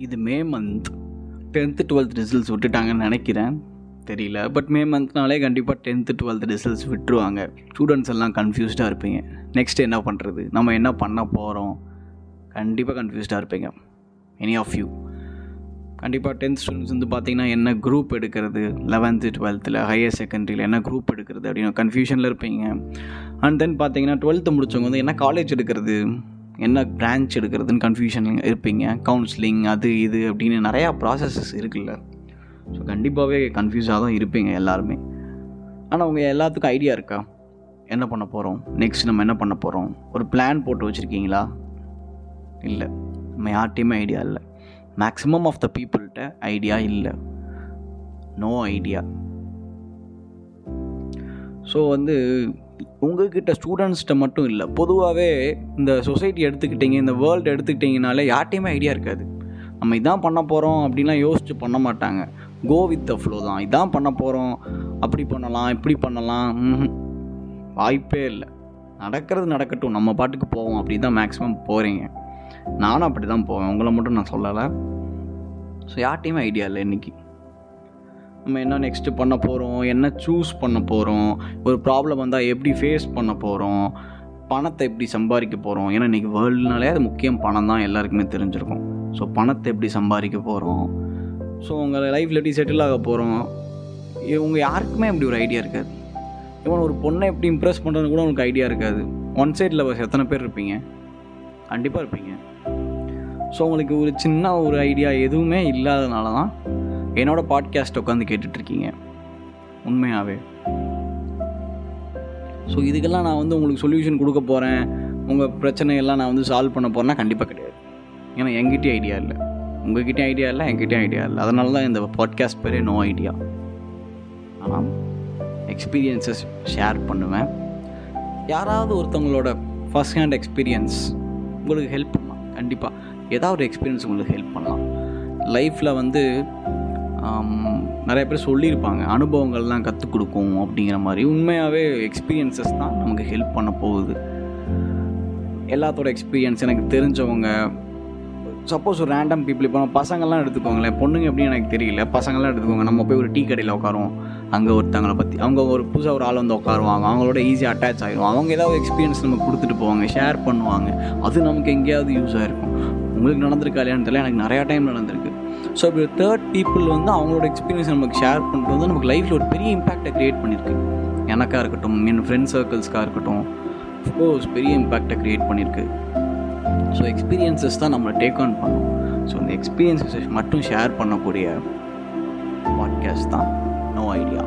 இது may month tenth twelfth results விட்டுட்டாங்கன்னு நினைக்கிறேன். தெரியல. பட் மே மந்த்னாலே கண்டிப்பாக டென்த்து டுவெல்த் ரிசல்ட்ஸ் விட்டுருவாங்க. ஸ்டூடெண்ட்ஸ் எல்லாம் கன்ஃபியூஸ்டாக இருப்பீங்க. நெக்ஸ்ட் என்ன பண்ணுறது நம்ம என்ன பண்ண போகிறோம் கண்டிப்பாக கன்ஃபியூஸ்டாக இருப்பீங்க. எனி ஆஃப் யூ கண்டிப்பாக டென்த் ஸ்டூடெண்ட்ஸ் வந்து பார்த்தீங்கன்னா என்ன குரூப் எடுக்கிறது? லெவன்த்து டுவெல்த்தில் ஹையர் செகண்டரியில் என்ன குரூப் எடுக்கிறது அப்படின்னு கன்ஃபியூஷனில் இருப்பீங்க. அண்ட் தென் பார்த்தீங்கன்னா டுவெல்த்து முடிச்சவங்க வந்து என்ன காலேஜ் எடுக்கிறது? என்ன பிரான்ச் எடுக்கிறதுன்னு கன்ஃபியூஷன் இருப்பீங்க. கவுன்சிலிங் அது இது அப்படின்னு நிறையா ப்ராசஸஸ் இருக்குல்ல. ஸோ கண்டிப்பாகவே கன்ஃபியூஸாக தான் இருப்பீங்க எல்லாருமே. ஆனால் உங்கள் எல்லாத்துக்கும் ஐடியா இருக்கா? என்ன பண்ண போகிறோம் நெக்ஸ்ட் நம்ம என்ன பண்ண போகிறோம் ஒரு பிளான் போட்டு வச்சுருக்கீங்களா? இல்லை. நம்ம யார்ட்டையுமே ஐடியா இல்லை. மேக்ஸிமம் ஆஃப் த பீப்புள்கிட்ட ஐடியா இல்லை. நோ ஐடியா ஸோ வந்து உங்ககிட்ட ஸ்டூடெண்ட்ஸ்கிட்ட மட்டும் இல்லை பொதுவாகவே இந்த சொசைட்டி எடுத்துக்கிட்டிங்க இந்த வேர்ல்டு எடுத்துக்கிட்டிங்கனாலே யார்ட்டையுமே ஐடியா இருக்காது. நம்ம இதான் பண்ண போகிறோம் அப்படின்லாம் யோசிச்சு பண்ண மாட்டாங்க. கோ வித் த ஃப்ளோ தான். இதான் பண்ண போகிறோம் அப்படி பண்ணலாம் இப்படி பண்ணலாம் வாய்ப்பே இல்லை. நடக்கிறது நடக்கட்டும் நம்ம பாட்டுக்கு போவோம் அப்படி தான் மேக்ஸிமம் போகிறீங்க நானும் அப்படி தான் போவேன். உங்களை மட்டும் நான் சொல்லலை. ஸோ யார்ட்டையுமே ஐடியா இல்லை இன்றைக்கி நம்ம என்ன நெக்ஸ்ட்டு பண்ண போகிறோம் என்ன சூஸ் பண்ண போகிறோம் ஒரு ப்ராப்ளம் வந்தால் எப்படி ஃபேஸ் பண்ண போகிறோம் பணத்தை எப்படி சம்பாதிக்க போகிறோம் ஏன்னா இன்றைக்கி வேர்ல்டுனாலே அது முக்கியம். பணம் தான் எல்லாருக்குமே தெரிஞ்சிருக்கும். ஸோ பணத்தை எப்படி சம்பாதிக்க போகிறோம் ஸோ உங்கள் லைஃப்பில் எப்படி செட்டில் ஆக போகிறோம் இவங்க யாருக்குமே அப்படி ஒரு ஐடியா இருக்காது. இவன் ஒரு பொண்ணை எப்படி இம்ப்ரெஸ் பண்ணுறதுன்னு கூட உங்களுக்கு ஐடியா இருக்காது. ஒன் சைடில் எத்தனை பேர் இருப்பீங்க? கண்டிப்பாக இருப்பீங்க. ஸோ உங்களுக்கு ஒரு சின்ன ஒரு ஐடியா எதுவுமே இல்லாதனால தான் என்னோட பாட்காஸ்ட் உட்காந்து கேட்டுட்ருக்கீங்க. உண்மையாகவே ஸோ இதுக்கெல்லாம் நான் வந்து உங்களுக்கு சொல்யூஷன் கொடுக்க போகிறேன் உங்கள் பிரச்சனையெல்லாம் நான் வந்து சால்வ் பண்ண போகிறேன்னா கண்டிப்பாக கிடையாது. ஏன்னா என்கிட்டே ஐடியா இல்லை. உங்ககிட்டயும் ஐடியா இல்லை என்கிட்டே ஐடியா இல்லை. அதனால தான் இந்த பாட்காஸ்ட் பேரே நோ ஐடியா ஆனால் எக்ஸ்பீரியன்ஸஸ் ஷேர் பண்ணுவேன். யாராவது ஒருத்தவங்களோட ஃபஸ்ட் ஹேண்ட் எக்ஸ்பீரியன்ஸ் உங்களுக்கு ஹெல்ப் பண்ணலாம். கண்டிப்பாக ஏதாவது ஒரு எக்ஸ்பீரியன்ஸ் உங்களுக்கு ஹெல்ப் பண்ணலாம். லைஃப்பில் வந்து நிறைய பேர் சொல்லியிருப்பாங்க அனுபவங்கள்லாம் கற்றுக் கொடுக்கும் அப்படிங்கிற மாதிரி. உண்மையாகவே எக்ஸ்பீரியன்சஸ் தான் நமக்கு ஹெல்ப் பண்ண போகுது. எல்லாத்தோட எக்ஸ்பீரியன்ஸ் எனக்கு தெரிஞ்சவங்க சப்போஸ் ஒரு ரேண்டம் பீப்புள் இப்போ நம்ம பசங்கள்லாம் எடுத்துக்கோங்களேன் பொண்ணுங்க எப்படின்னு எனக்கு தெரியல பசங்கள்லாம் எடுத்துக்கோங்க நம்ம போய் ஒரு டீ கடையில் உட்காருவோம் அங்கே ஒருத்தவங்களை பற்றி அவங்க ஒரு புதுசாக ஒரு ஆள் வந்து உட்காருவாங்க அவங்களோட ஈஸியாக அட்டாச் ஆகிடும் அவங்க ஏதாவது எக்ஸ்பீரியன்ஸ் நம்ம கொடுத்துட்டு போவாங்க ஷேர் பண்ணுவாங்க. அது நமக்கு எங்கேயாவது யூஸ் ஆகிருக்கும் உங்களுக்கு நடந்திருக்கா இல்லையான்னு தெரியல எனக்கு நிறையா டைம் நடந்திருக்கு. ஸோ இப்படி தேர்ட் பீப்புள் வந்து அவங்களோட எக்ஸ்பீரியன்ஸ் நமக்கு ஷேர் பண்ணுறது வந்து நமக்கு லைஃப்பில் ஒரு பெரிய இம்பாக்டை க்ரியேட் பண்ணியிருக்கு எனக்காக இருக்கட்டும் என் ஃப்ரெண்ட் சர்க்கிள்ஸ்க்காக இருக்கட்டும் அஃப்கோர்ஸ் பெரிய இம்பாக்டை க்ரியேட் பண்ணியிருக்கு ஸோ எக்ஸ்பீரியன்ஸஸ் தான் நம்மளை டேக் ஆன் பண்ணும். ஸோ அந்த எக்ஸ்பீரியன்ஸஸ் மட்டும் ஷேர் பண்ணக்கூடிய பாட்காஸ்ட் தான். No idea